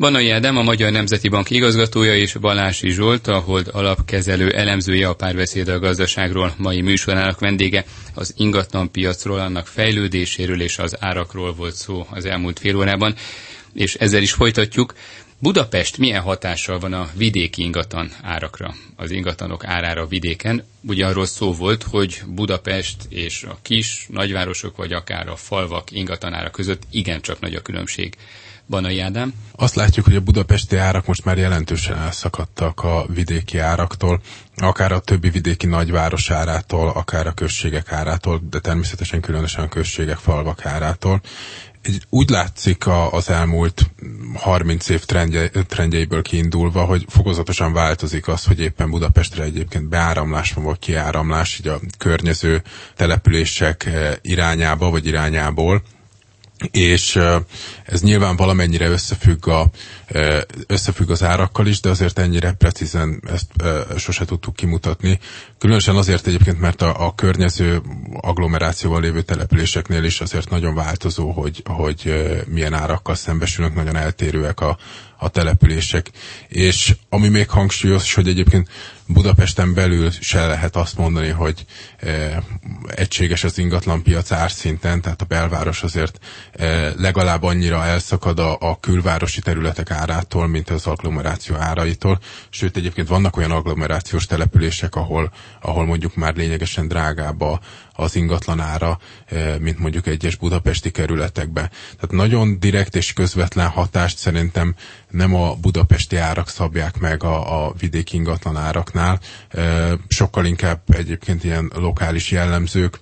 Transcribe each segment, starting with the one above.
Banai Ádám, a Magyar Nemzeti Bank igazgatója és Balási Zsolt, a Hold alapkezelő elemzője a párbeszéd a gazdaságról, mai műsorának vendége. Az ingatlan piacról, annak fejlődéséről és az árakról volt szó az elmúlt fél órában, és ezzel is folytatjuk. Budapest milyen hatással van a vidéki ingatlan árakra, az ingatlanok árára vidéken? Ugye arról szó volt, hogy Budapest és a kis nagyvárosok, vagy akár a falvak ingatlanára között igencsak nagy a különbség. Banai Ádám? Azt látjuk, hogy a budapesti árak most már jelentősen elszakadtak a vidéki áraktól, akár a többi vidéki nagyváros árától, akár a községek árától, de természetesen különösen a községek, falvak árától. Úgy látszik az elmúlt 30 év trendje, trendjeiből kiindulva, hogy fokozatosan változik az, hogy éppen Budapestre egyébként beáramlás van, vagy kiáramlás, így a környező települések eh, irányába, vagy irányából és ez nyilván valamennyire összefügg, a, összefügg az árakkal is, de azért ennyire precízen ezt sose tudtuk kimutatni. Különösen azért egyébként, mert a, a környező agglomerációval lévő településeknél is azért nagyon változó, hogy, hogy milyen árakkal szembesülnek, nagyon eltérőek a, a települések. És ami még hangsúlyos, hogy egyébként Budapesten belül se lehet azt mondani, hogy e, egységes az ingatlanpiac árszinten, tehát a belváros azért e, legalább annyira elszakad a, a külvárosi területek árától, mint az agglomeráció áraitól. Sőt, egyébként vannak olyan agglomerációs települések, ahol, ahol mondjuk már lényegesen drágább az ingatlanára, eh, mint mondjuk egyes budapesti kerületekben. Tehát nagyon direkt és közvetlen hatást szerintem nem a budapesti árak szabják meg a, a vidéki ingatlanáraknál, eh, sokkal inkább egyébként ilyen lokális jellemzők,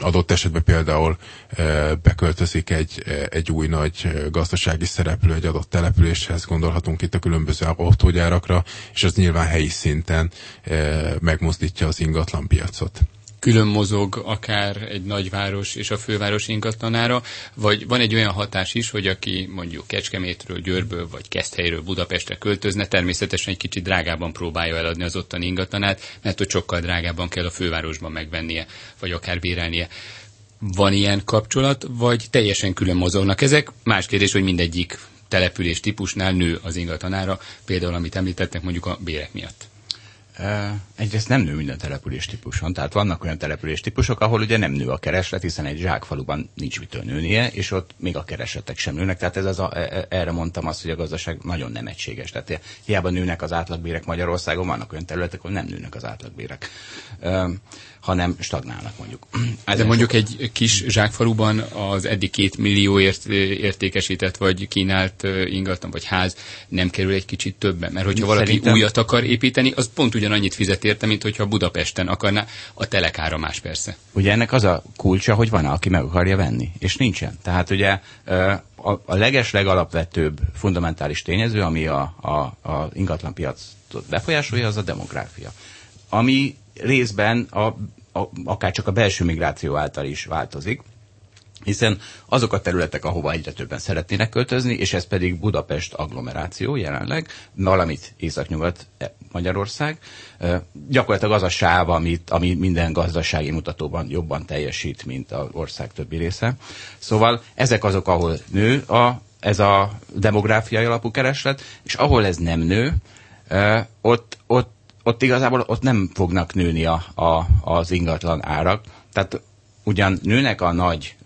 adott esetben például e, beköltözik egy, egy új nagy gazdasági szereplő egy adott településhez, gondolhatunk itt a különböző autógyárakra, és az nyilván helyi szinten e, megmozdítja az ingatlanpiacot külön mozog akár egy nagyváros és a főváros ingatlanára, vagy van egy olyan hatás is, hogy aki mondjuk Kecskemétről, Győrből vagy Keszthelyről Budapestre költözne, természetesen egy kicsit drágában próbálja eladni az ottani ingatlanát, mert hogy sokkal drágában kell a fővárosban megvennie, vagy akár bérelnie. Van ilyen kapcsolat, vagy teljesen külön mozognak ezek? Más kérdés, hogy mindegyik település típusnál nő az ingatlanára, például amit említettek mondjuk a bérek miatt. Egyrészt nem nő minden település típuson, tehát vannak olyan település típusok, ahol ugye nem nő a kereslet, hiszen egy zsákfaluban nincs mitől nőnie, és ott még a keresletek sem nőnek. Tehát ez az a, e, e, erre mondtam azt, hogy a gazdaság nagyon nem egységes. Tehát hiába nőnek az átlagbérek Magyarországon, vannak olyan területek, ahol nem nőnek az átlagbérek hanem stagnálnak mondjuk. De mondjuk egy kis zsákfaluban az eddig két millióért értékesített vagy kínált ingatlan vagy ház nem kerül egy kicsit többen. Mert hogyha valaki Szerintem... újat akar építeni, az pont ugyanannyit fizet érte, mint hogyha Budapesten akarná. A telekáramás persze. Ugye ennek az a kulcsa, hogy van, aki meg akarja venni, és nincsen. Tehát ugye a, leges legalapvetőbb fundamentális tényező, ami a, a, a ingatlanpiacot befolyásolja, az a demográfia. Ami részben a a, akár csak a belső migráció által is változik, hiszen azok a területek, ahova egyre többen szeretnének költözni, és ez pedig Budapest agglomeráció jelenleg, valamit északnyugat Magyarország, gyakorlatilag az a sáv, amit, ami minden gazdasági mutatóban jobban teljesít, mint az ország többi része. Szóval ezek azok, ahol nő a, ez a demográfiai alapú kereslet, és ahol ez nem nő, ott, ott ott igazából ott nem fognak nőni a, a, az ingatlan árak. Tehát ugyan nőnek a nagy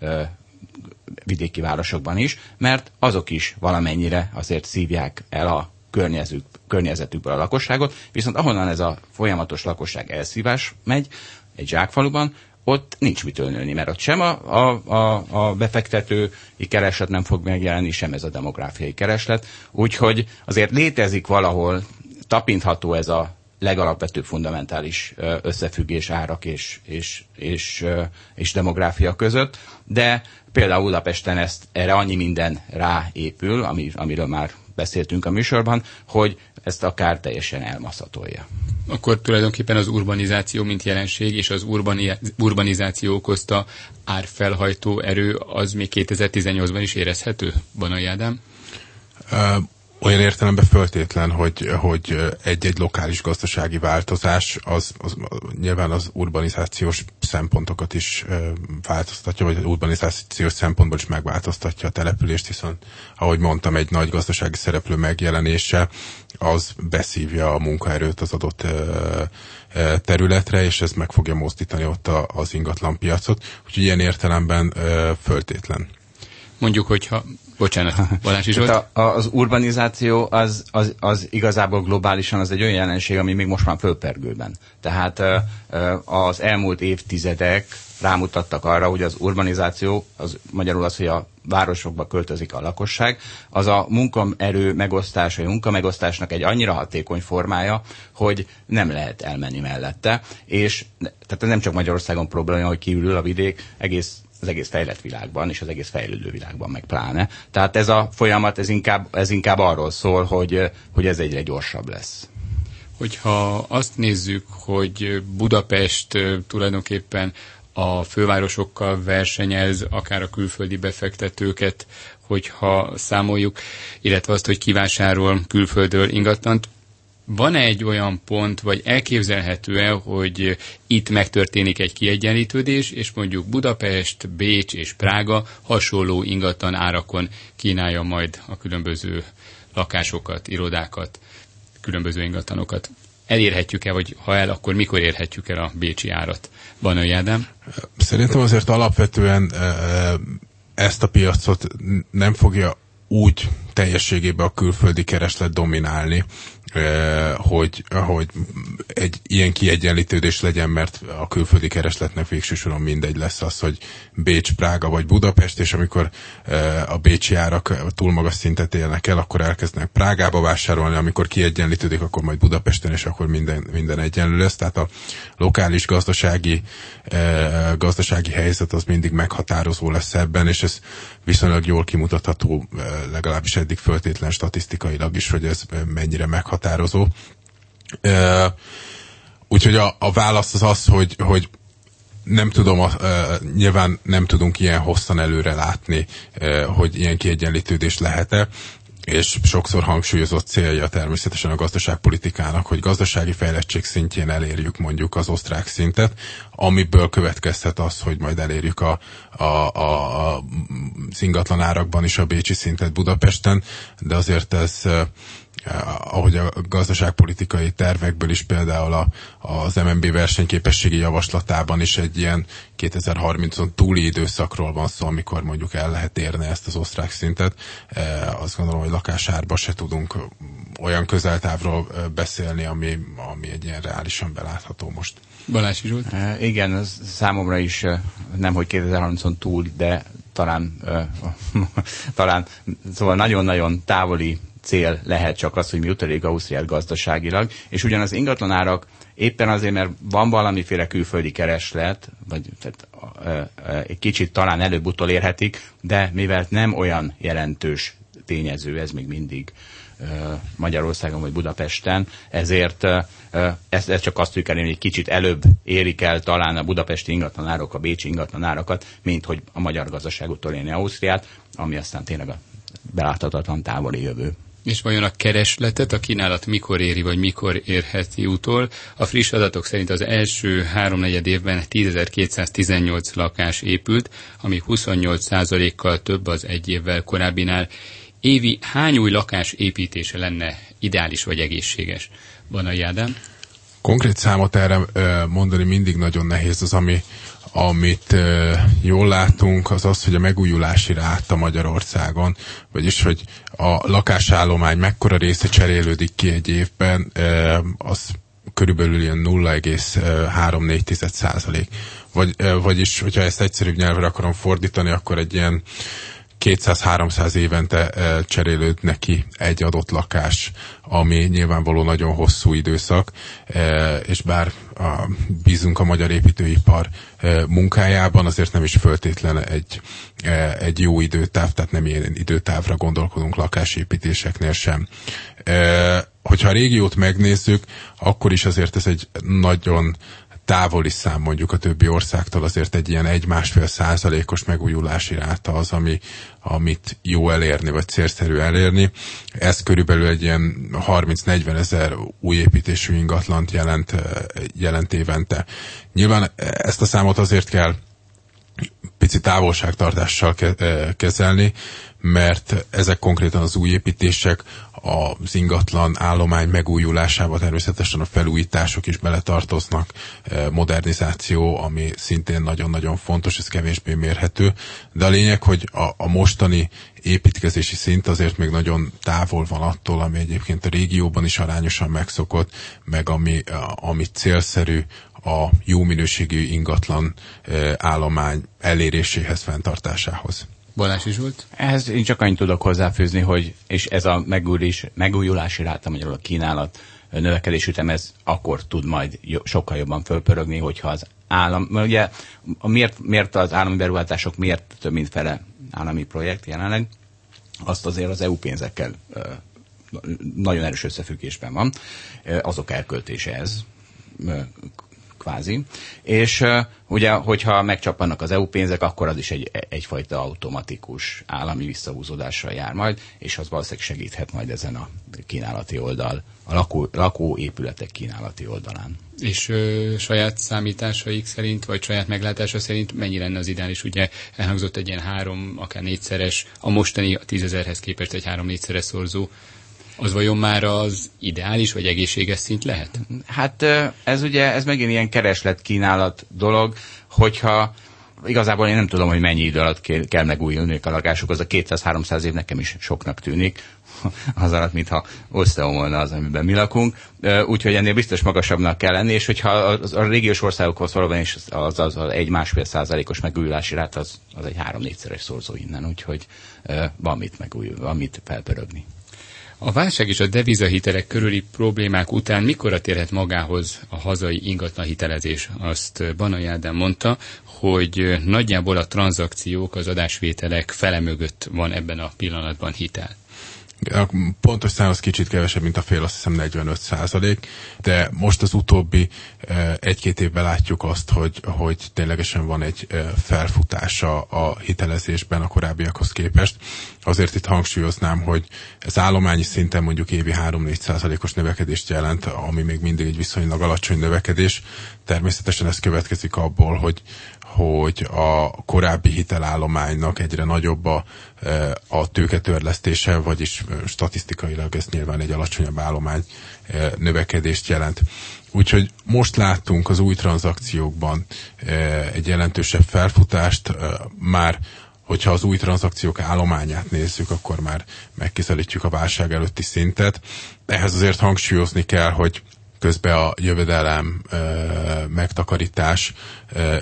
vidéki városokban is, mert azok is valamennyire azért szívják el a környezük, környezetükből a lakosságot, viszont ahonnan ez a folyamatos lakosság elszívás megy, egy zsákfaluban, ott nincs mitől nőni, mert ott sem a, a, a, a befektetői kereslet nem fog megjelenni, sem ez a demográfiai kereslet. Úgyhogy azért létezik valahol, tapintható ez a legalapvetőbb fundamentális összefüggés árak és, és, és, és demográfia között, de például Budapesten ezt, erre annyi minden ráépül, ami, amiről már beszéltünk a műsorban, hogy ezt akár teljesen elmaszatolja. Akkor tulajdonképpen az urbanizáció, mint jelenség, és az urbani, urbanizáció okozta árfelhajtó erő, az még 2018-ban is érezhető, Banai Ádám? Olyan értelemben föltétlen, hogy, hogy egy-egy lokális gazdasági változás az, az nyilván az urbanizációs szempontokat is változtatja, vagy urbanizációs szempontból is megváltoztatja a települést, hiszen ahogy mondtam, egy nagy gazdasági szereplő megjelenése az beszívja a munkaerőt az adott területre, és ez meg fogja mozdítani ott az ingatlan piacot. Úgyhogy ilyen értelemben föltétlen. Mondjuk, hogyha Bocsánat, Balázs is volt. A, az urbanizáció az, az, az igazából globálisan az egy olyan jelenség, ami még most már fölpergőben. Tehát az elmúlt évtizedek rámutattak arra, hogy az urbanizáció, az magyarul az, hogy a városokba költözik a lakosság, az a munkaerő megosztása, a munkamegosztásnak egy annyira hatékony formája, hogy nem lehet elmenni mellette, és tehát ez nem csak Magyarországon probléma, hogy kiürül a vidék, egész az egész fejlett világban, és az egész fejlődő világban meg pláne. Tehát ez a folyamat, ez inkább, ez inkább arról szól, hogy, hogy ez egyre gyorsabb lesz. Hogyha azt nézzük, hogy Budapest tulajdonképpen a fővárosokkal versenyez, akár a külföldi befektetőket, hogyha számoljuk, illetve azt, hogy kivásárol külföldről ingatlant, van-e egy olyan pont, vagy elképzelhető-e, hogy itt megtörténik egy kiegyenlítődés, és mondjuk Budapest, Bécs és Prága hasonló ingatlan árakon kínálja majd a különböző lakásokat, irodákat, különböző ingatlanokat. Elérhetjük-e, vagy ha el, akkor mikor érhetjük el a bécsi árat? Van olyan? Szerintem azért alapvetően ezt a piacot nem fogja úgy teljességében a külföldi kereslet dominálni, hogy, hogy egy ilyen kiegyenlítődés legyen, mert a külföldi keresletnek végső soron mindegy lesz az, hogy Bécs, Prága vagy Budapest, és amikor a bécsi árak túl magas szintet élnek el, akkor elkezdenek Prágába vásárolni, amikor kiegyenlítődik, akkor majd Budapesten, és akkor minden, minden egyenlő lesz. Tehát a lokális gazdasági, gazdasági helyzet az mindig meghatározó lesz ebben, és ez viszonylag jól kimutatható, legalábbis eddig föltétlen statisztikailag is, hogy ez mennyire meghatározó. Úgyhogy a, a válasz az az, hogy, hogy nem tudom, uh, nyilván nem tudunk ilyen hosszan előre látni, uh, hogy ilyen kiegyenlítődés lehet-e és sokszor hangsúlyozott célja természetesen a gazdaságpolitikának, hogy gazdasági fejlettség szintjén elérjük mondjuk az osztrák szintet, amiből következhet az, hogy majd elérjük a, a, a ingatlan árakban is a bécsi szintet Budapesten, de azért ez ahogy a gazdaságpolitikai tervekből is például a, az MNB versenyképességi javaslatában is egy ilyen 2030-on túli időszakról van szó, amikor mondjuk el lehet érni ezt az osztrák szintet. Azt gondolom, hogy lakásárba se tudunk olyan közeltávról beszélni, ami, ami egy ilyen reálisan belátható most. Balási Zsolt? E, igen, ez számomra is nem, hogy 2030-on túl, de talán, talán szóval nagyon-nagyon távoli cél lehet csak az, hogy mi utolék Ausztriát gazdaságilag, és ugyanaz ingatlanárak éppen azért, mert van valamiféle külföldi kereslet, vagy tehát, egy kicsit talán előbb-utol érhetik, de mivel nem olyan jelentős tényező ez még mindig Magyarországon vagy Budapesten, ezért ez, ez csak azt elérni, hogy kicsit előbb érik el talán a budapesti ingatlanárok a bécsi ingatlanárakat, mint hogy a magyar gazdaság utolérni Ausztriát, ami aztán tényleg a beláthatatlan távoli jövő. És vajon a keresletet a kínálat mikor éri, vagy mikor érheti utol? A friss adatok szerint az első háromnegyed évben 10.218 lakás épült, ami 28%-kal több az egy évvel korábbinál. Évi hány új lakás építése lenne ideális vagy egészséges? Van a jádám? Konkrét számot erre mondani mindig nagyon nehéz az, ami amit jól látunk, az az, hogy a megújulási ráta Magyarországon, vagyis, hogy a lakásállomány mekkora része cserélődik ki egy évben, az körülbelül ilyen 0,34 százalék. Vagy, vagyis, hogyha ezt egyszerűbb nyelvre akarom fordítani, akkor egy ilyen 200-300 évente cserélődnek ki egy adott lakás, ami nyilvánvaló nagyon hosszú időszak, és bár bízunk a magyar építőipar munkájában, azért nem is föltétlen egy, egy jó időtáv, tehát nem ilyen időtávra gondolkodunk lakásépítéseknél sem. Hogyha a régiót megnézzük, akkor is azért ez egy nagyon távoli szám mondjuk a többi országtól, azért egy ilyen egy-másfél százalékos megújulási ráta az, ami, amit jó elérni, vagy célszerű elérni. Ez körülbelül egy ilyen 30-40 ezer új építésű ingatlant jelent, jelent évente. Nyilván ezt a számot azért kell pici távolságtartással kezelni, mert ezek konkrétan az új építések, az ingatlan állomány megújulásába természetesen a felújítások is beletartoznak, modernizáció, ami szintén nagyon-nagyon fontos, ez kevésbé mérhető, de a lényeg, hogy a, a mostani építkezési szint azért még nagyon távol van attól, ami egyébként a régióban is arányosan megszokott, meg ami, ami célszerű a jó minőségű ingatlan állomány eléréséhez, fenntartásához. Balási Zsolt? Ehhez én csak annyit tudok hozzáfűzni, hogy és ez a megújulás, megújulási ráta, magyarul a kínálat növekedés ütem, ez akkor tud majd sokkal jobban fölpörögni, hogyha az állam, mert ugye miért, miért az állami beruházások miért több mint fele állami projekt jelenleg, azt azért az EU pénzekkel nagyon erős összefüggésben van, azok elköltése ez kvázi. És ugye, hogyha megcsappannak az EU pénzek, akkor az is egy, egyfajta automatikus állami visszahúzódással jár majd, és az valószínűleg segíthet majd ezen a kínálati oldal, a lakó, lakóépületek kínálati oldalán. És ö, saját számításaik szerint, vagy saját meglátása szerint mennyi lenne az ideális? Ugye elhangzott egy ilyen három, akár négyszeres, a mostani a tízezerhez képest egy három-négyszeres szorzó az vajon már az ideális vagy egészséges szint lehet? Hát ez ugye, ez megint ilyen kereslet-kínálat dolog, hogyha igazából én nem tudom, hogy mennyi idő alatt kell, megújulni a lakások, az a 200-300 év nekem is soknak tűnik, az alatt, mintha volna az, amiben mi lakunk. Úgyhogy ennél biztos magasabbnak kell lenni, és hogyha a, régiós országokhoz valóban is az, az, az egy másfél százalékos megújulási rát, az, az egy három-négyszeres szorzó innen, úgyhogy van mit megújul, van mit felpörögni. A válság és a devizahitelek körüli problémák után mikor térhet magához a hazai ingatlan hitelezés? Azt Banai Ádám mondta, hogy nagyjából a tranzakciók, az adásvételek fele mögött van ebben a pillanatban hitel. A pontos szám az kicsit kevesebb, mint a fél, azt hiszem 45 százalék, de most az utóbbi eh, egy-két évben látjuk azt, hogy, hogy ténylegesen van egy eh, felfutása a hitelezésben a korábbiakhoz képest. Azért itt hangsúlyoznám, hogy ez állományi szinten mondjuk évi 3-4 százalékos növekedést jelent, ami még mindig egy viszonylag alacsony növekedés. Természetesen ez következik abból, hogy hogy a korábbi hitelállománynak egyre nagyobb a, e, a tőketörlesztése, vagyis statisztikailag ez nyilván egy alacsonyabb állomány e, növekedést jelent. Úgyhogy most láttunk az új tranzakciókban e, egy jelentősebb felfutást, már hogyha az új tranzakciók állományát nézzük, akkor már megkizelítjük a válság előtti szintet. Ehhez azért hangsúlyozni kell, hogy közben a jövedelem megtakarítás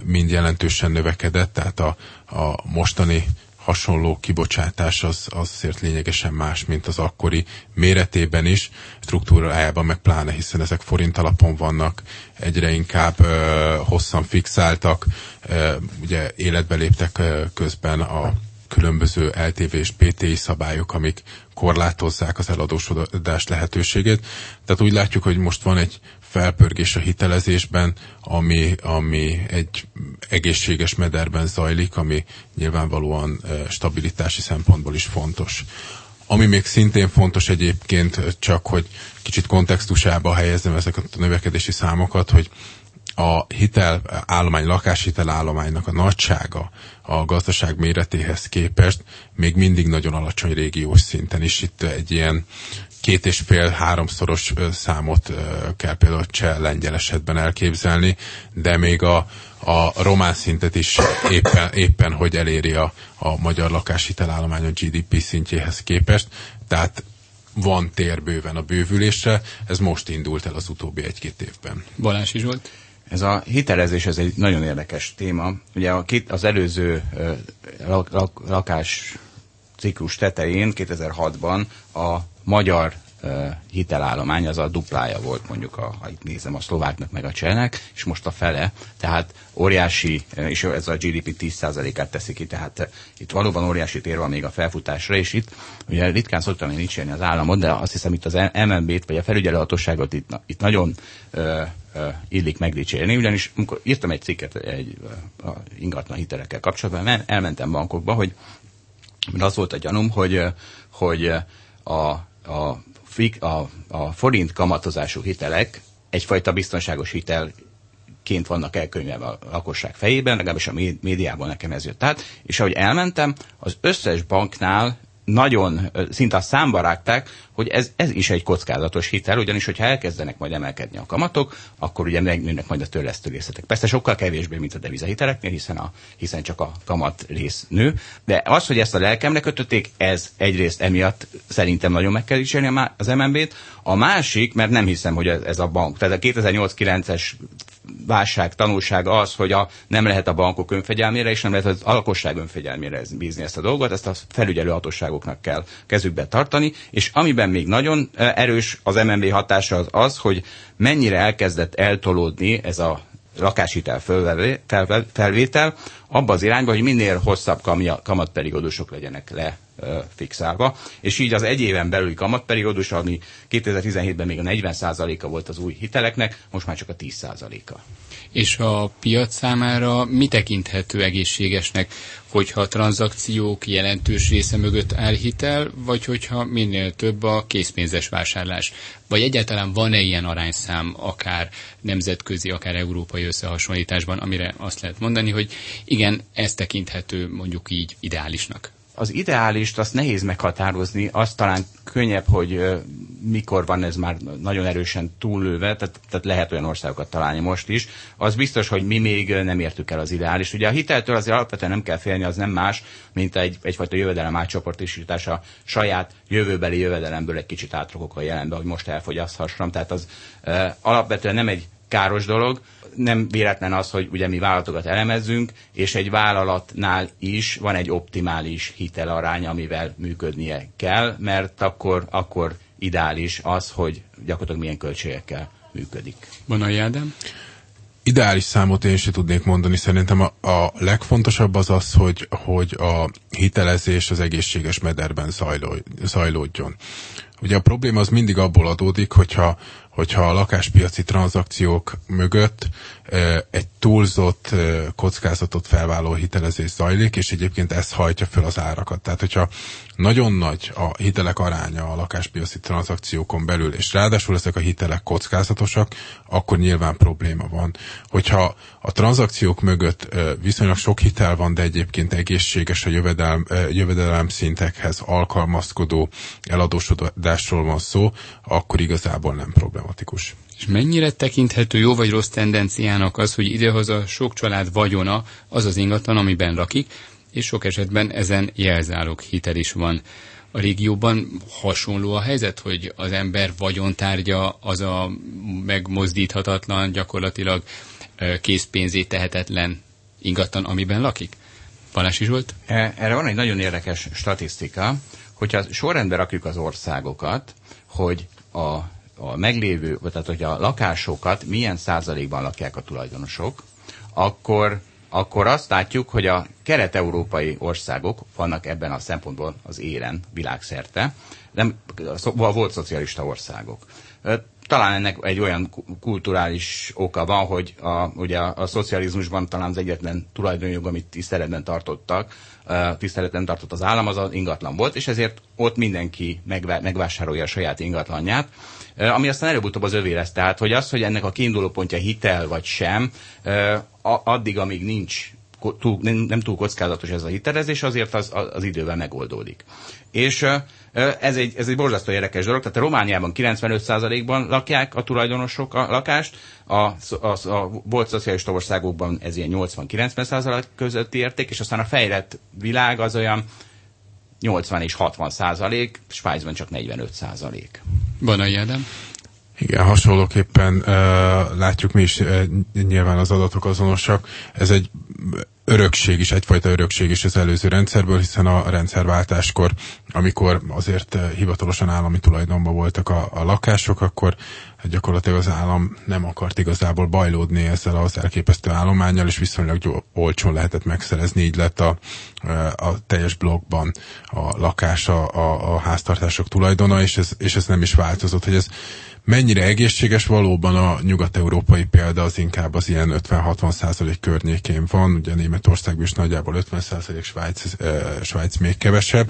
mind jelentősen növekedett, tehát a, a mostani hasonló kibocsátás az, az azért lényegesen más, mint az akkori méretében is, struktúrájában meg pláne, hiszen ezek forint alapon vannak, egyre inkább ö, hosszan fixáltak, ö, ugye életbe léptek ö, közben a különböző LTV és PTI szabályok, amik korlátozzák az eladósodás lehetőségét. Tehát úgy látjuk, hogy most van egy felpörgés a hitelezésben, ami, ami egy egészséges mederben zajlik, ami nyilvánvalóan stabilitási szempontból is fontos. Ami még szintén fontos egyébként, csak hogy kicsit kontextusába helyezzem ezeket a növekedési számokat, hogy a hitel állomány, lakáshitel állománynak a nagysága a gazdaság méretéhez képest még mindig nagyon alacsony régiós szinten is. Itt egy ilyen két és fél háromszoros számot kell például cseh lengyel esetben elképzelni, de még a, a román szintet is éppen, éppen hogy eléri a, a magyar lakáshitelállomány a GDP szintjéhez képest. Tehát van tér bőven a bővülésre, ez most indult el az utóbbi egy-két évben. Balási Zsolt? Ez a hitelezés, ez egy nagyon érdekes téma. Ugye a két, az előző lak, lak, lakás ciklus tetején, 2006-ban a magyar hitelállomány az a duplája volt mondjuk, a, ha itt nézem a szlováknak meg a csehnek, és most a fele, tehát óriási, és ez a GDP 10%-át teszi ki, tehát itt valóban óriási tér van még a felfutásra, és itt ugye ritkán szoktam én dicsérni az államot, de azt hiszem itt az MNB-t, vagy a felügyelőhatóságot itt, itt nagyon ö, ö, illik megdicsérni, ugyanis amikor írtam egy cikket egy a ingatlan hitelekkel kapcsolatban, elmentem bankokba, hogy az volt a gyanúm, hogy, hogy a, a a, a forint kamatozású hitelek egyfajta biztonságos hitelként vannak elkönyvelve a lakosság fejében, legalábbis a médiában nekem ez jött át, és ahogy elmentem, az összes banknál nagyon szinte a számba rágták, hogy ez, ez is egy kockázatos hitel, ugyanis hogyha elkezdenek majd emelkedni a kamatok, akkor ugye megnőnek majd a törlesztő részletek. Persze sokkal kevésbé, mint a devizahiteleknél, hiszen, a, hiszen csak a kamat rész nő, de az, hogy ezt a lelkemre kötötték, ez egyrészt emiatt szerintem nagyon meg kell dicsérni az MNB-t, a másik, mert nem hiszem, hogy ez a bank, tehát a 2008-9-es válság tanulsága az, hogy a, nem lehet a bankok önfegyelmére, és nem lehet az alkosság önfegyelmére bízni ezt a dolgot, ezt a felügyelő hatóságoknak kell kezükbe tartani, és amiben még nagyon erős az MNB hatása az az, hogy mennyire elkezdett eltolódni ez a lakáshitel felvétel abba az irányba, hogy minél hosszabb kamatperiódusok legyenek le fixálva, és így az egy éven belüli kamatperiódus, ami 2017-ben még a 40%-a volt az új hiteleknek, most már csak a 10%-a. És a piac számára mi tekinthető egészségesnek, hogyha a tranzakciók jelentős része mögött áll hitel, vagy hogyha minél több a készpénzes vásárlás? Vagy egyáltalán van-e ilyen arányszám akár nemzetközi, akár európai összehasonlításban, amire azt lehet mondani, hogy igen, ez tekinthető mondjuk így ideálisnak? Az ideálist azt nehéz meghatározni, azt talán könnyebb, hogy mikor van ez már nagyon erősen túllőve, tehát, tehát lehet olyan országokat találni most is. Az biztos, hogy mi még nem értük el az ideálist. Ugye a hiteltől azért alapvetően nem kell félni, az nem más, mint egy, egyfajta jövedelem átcsoportosítás a saját jövőbeli jövedelemből egy kicsit átrokok a jelenbe, hogy most elfogyaszthassam. Tehát az e, alapvetően nem egy káros dolog, nem véletlen az, hogy ugye mi vállalatokat elemezzünk, és egy vállalatnál is van egy optimális hitelarány, amivel működnie kell, mert akkor, akkor ideális az, hogy gyakorlatilag milyen költségekkel működik. Bonai Ádám? Ideális számot én sem tudnék mondani. Szerintem a, a legfontosabb az az, hogy, hogy a hitelezés az egészséges mederben zajló, zajlódjon. Ugye a probléma az mindig abból adódik, hogyha hogyha a lakáspiaci tranzakciók mögött egy túlzott kockázatot felvállaló hitelezés zajlik, és egyébként ez hajtja fel az árakat. Tehát, hogyha nagyon nagy a hitelek aránya a lakáspiaci tranzakciókon belül, és ráadásul ezek a hitelek kockázatosak, akkor nyilván probléma van. Hogyha a tranzakciók mögött viszonylag sok hitel van, de egyébként egészséges a jövedelem, jövedelem szintekhez alkalmazkodó eladósodásról van szó, akkor igazából nem problematikus. És mennyire tekinthető jó vagy rossz tendenciának az, hogy idehaza sok család vagyona az az ingatlan, amiben lakik, és sok esetben ezen jelzálog hitel is van. A régióban hasonló a helyzet, hogy az ember vagyontárgya az a megmozdíthatatlan, gyakorlatilag készpénzé tehetetlen ingatlan, amiben lakik? Balási Zsolt? E, erre van egy nagyon érdekes statisztika, hogyha sorrendbe rakjuk az országokat, hogy a, a meglévő, tehát hogy a lakásokat milyen százalékban lakják a tulajdonosok, akkor akkor azt látjuk, hogy a kelet-európai országok vannak ebben a szempontból az élen világszerte, nem volt szocialista országok. Talán ennek egy olyan kulturális oka van, hogy a, ugye a, a szocializmusban talán az egyetlen tulajdonjog, amit tiszteletben tartottak, tiszteletben tartott az állam, az az ingatlan volt, és ezért ott mindenki megvásárolja a saját ingatlanját, ami aztán előbb-utóbb az övé lesz. Tehát, hogy az, hogy ennek a kiinduló pontja hitel vagy sem, addig, amíg nincs túl, nem, túl kockázatos ez a hitelezés, azért az, az idővel megoldódik. És ez egy, ez egy borzasztó érdekes dolog, tehát a Romániában 95%-ban lakják a tulajdonosok a lakást, a, a, a volt szocialista országokban ez ilyen 80-90% közötti érték, és aztán a fejlett világ az olyan 80 és 60 százalék, Svájcban csak 45 százalék. Van a Ádám? Igen, hasonlóképpen uh, látjuk mi is, uh, nyilván az adatok azonosak. Ez egy örökség is, egyfajta örökség is az előző rendszerből, hiszen a rendszerváltáskor, amikor azért hivatalosan állami tulajdonban voltak a, a lakások, akkor gyakorlatilag az állam nem akart igazából bajlódni ezzel az elképesztő állományjal, és viszonylag olcsón lehetett megszerezni, így lett a, a teljes blokkban a lakása, a, a háztartások tulajdona, és ez, és ez nem is változott, hogy ez mennyire egészséges valóban a nyugat-európai példa az inkább az ilyen 50-60 százalék környékén van, ugye Németországban is nagyjából 50 százalék, Svájc, Svájc még kevesebb.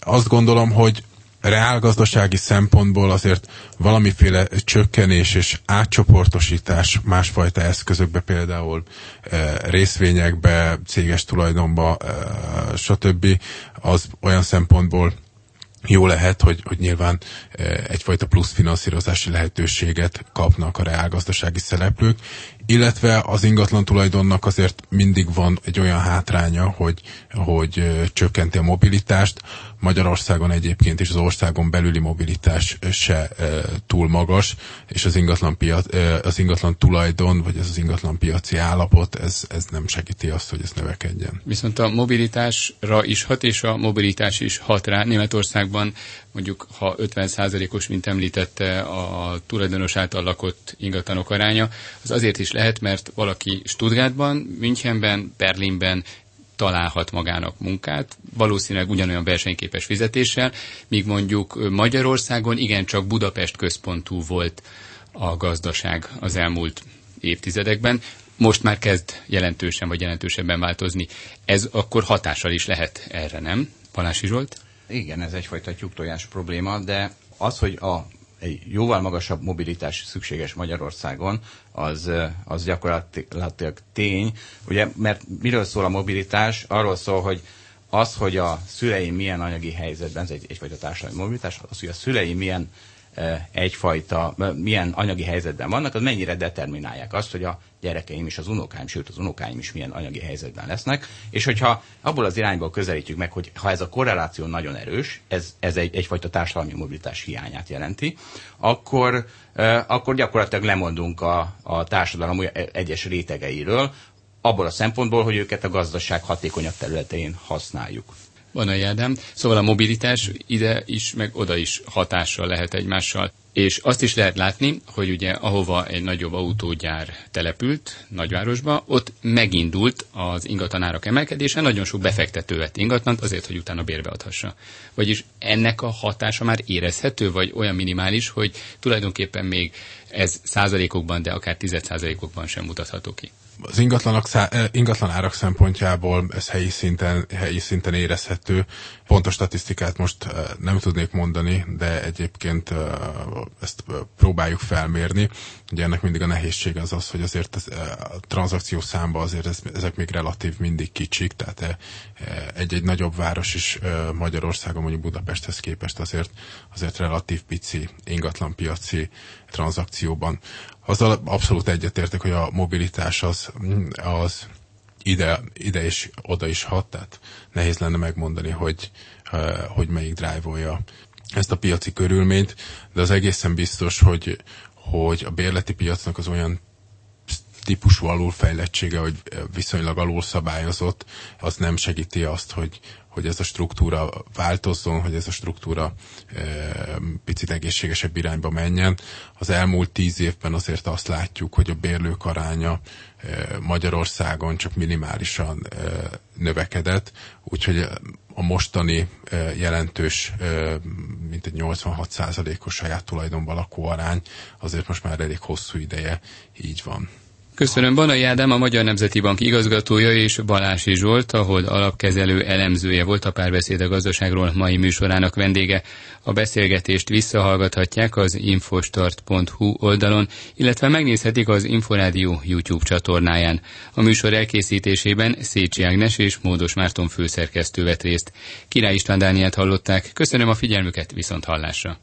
Azt gondolom, hogy reálgazdasági szempontból azért valamiféle csökkenés és átcsoportosítás másfajta eszközökbe, például e, részvényekbe, céges tulajdonba, e, stb. az olyan szempontból jó lehet, hogy, hogy nyilván egyfajta plusz finanszírozási lehetőséget kapnak a reálgazdasági szereplők, illetve az ingatlan tulajdonnak azért mindig van egy olyan hátránya, hogy, hogy csökkenti a mobilitást. Magyarországon egyébként is az országon belüli mobilitás se túl magas, és az ingatlan, piac, az ingatlan tulajdon, vagy ez az ingatlan piaci állapot, ez, ez nem segíti azt, hogy ez növekedjen. Viszont a mobilitásra is hat, és a mobilitás is hat rá. Németországban mondjuk, ha 50%-os, mint említette, a tulajdonos által lakott ingatlanok aránya, az azért is lehet, mert valaki Stuttgartban, Münchenben, Berlinben találhat magának munkát, valószínűleg ugyanolyan versenyképes fizetéssel, míg mondjuk Magyarországon igencsak Budapest központú volt a gazdaság az elmúlt évtizedekben. Most már kezd jelentősen vagy jelentősebben változni. Ez akkor hatással is lehet erre, nem? Palási Zsolt? Igen, ez egyfajta tyúktojás probléma, de az, hogy a egy jóval magasabb mobilitás szükséges Magyarországon, az, az gyakorlatilag tény, ugye, mert miről szól a mobilitás? Arról szól, hogy az, hogy a szüleim milyen anyagi helyzetben, ez egy, egyfajta társadalmi mobilitás, az, hogy a szüleim milyen egyfajta, milyen anyagi helyzetben vannak, az mennyire determinálják azt, hogy a gyerekeim és az unokáim, sőt az unokáim is milyen anyagi helyzetben lesznek, és hogyha abból az irányból közelítjük meg, hogy ha ez a korreláció nagyon erős, ez, ez egy, egyfajta társadalmi mobilitás hiányát jelenti, akkor, akkor gyakorlatilag lemondunk a, a társadalom egyes rétegeiről, abból a szempontból, hogy őket a gazdaság hatékonyabb területein használjuk. Van a jádám. Szóval a mobilitás ide is, meg oda is hatással lehet egymással. És azt is lehet látni, hogy ugye ahova egy nagyobb autógyár települt, nagyvárosba, ott megindult az ingatlanárak emelkedése, nagyon sok befektető vett ingatlant azért, hogy utána bérbeadhassa. Vagyis ennek a hatása már érezhető, vagy olyan minimális, hogy tulajdonképpen még ez százalékokban, de akár tized százalékokban sem mutatható ki az ingatlanok, eh, ingatlan árak szempontjából ez helyi szinten, helyi szinten érezhető. Pontos statisztikát most eh, nem tudnék mondani, de egyébként eh, ezt próbáljuk felmérni. Ugye ennek mindig a nehézség az az, hogy azért az, a tranzakció számba azért ez, ezek még relatív mindig kicsik, tehát egy-egy nagyobb város is Magyarországon, mondjuk Budapesthez képest azért, azért relatív pici ingatlanpiaci tranzakcióban. Azzal abszolút egyetértek, hogy a mobilitás az, az ide, ide és oda is hat, tehát nehéz lenne megmondani, hogy, hogy melyik drive ezt a piaci körülményt, de az egészen biztos, hogy, hogy a bérleti piacnak az olyan típusú alulfejlettsége, hogy viszonylag alulszabályozott, az nem segíti azt, hogy, hogy ez a struktúra változzon, hogy ez a struktúra e, picit egészségesebb irányba menjen. Az elmúlt tíz évben azért azt látjuk, hogy a bérlők aránya e, Magyarországon csak minimálisan e, növekedett, úgyhogy a mostani jelentős, mint egy 86%-os saját tulajdonban lakó arány, azért most már elég hosszú ideje így van. Köszönöm Banai Ádám, a Magyar Nemzeti Bank igazgatója és Balási Zsolt, ahol alapkezelő elemzője volt a párbeszéd a gazdaságról mai műsorának vendége. A beszélgetést visszahallgathatják az infostart.hu oldalon, illetve megnézhetik az Inforádió YouTube csatornáján. A műsor elkészítésében Szécsi Ágnes és Módos Márton főszerkesztő vett részt. Király István Dániát hallották. Köszönöm a figyelmüket, viszont hallásra.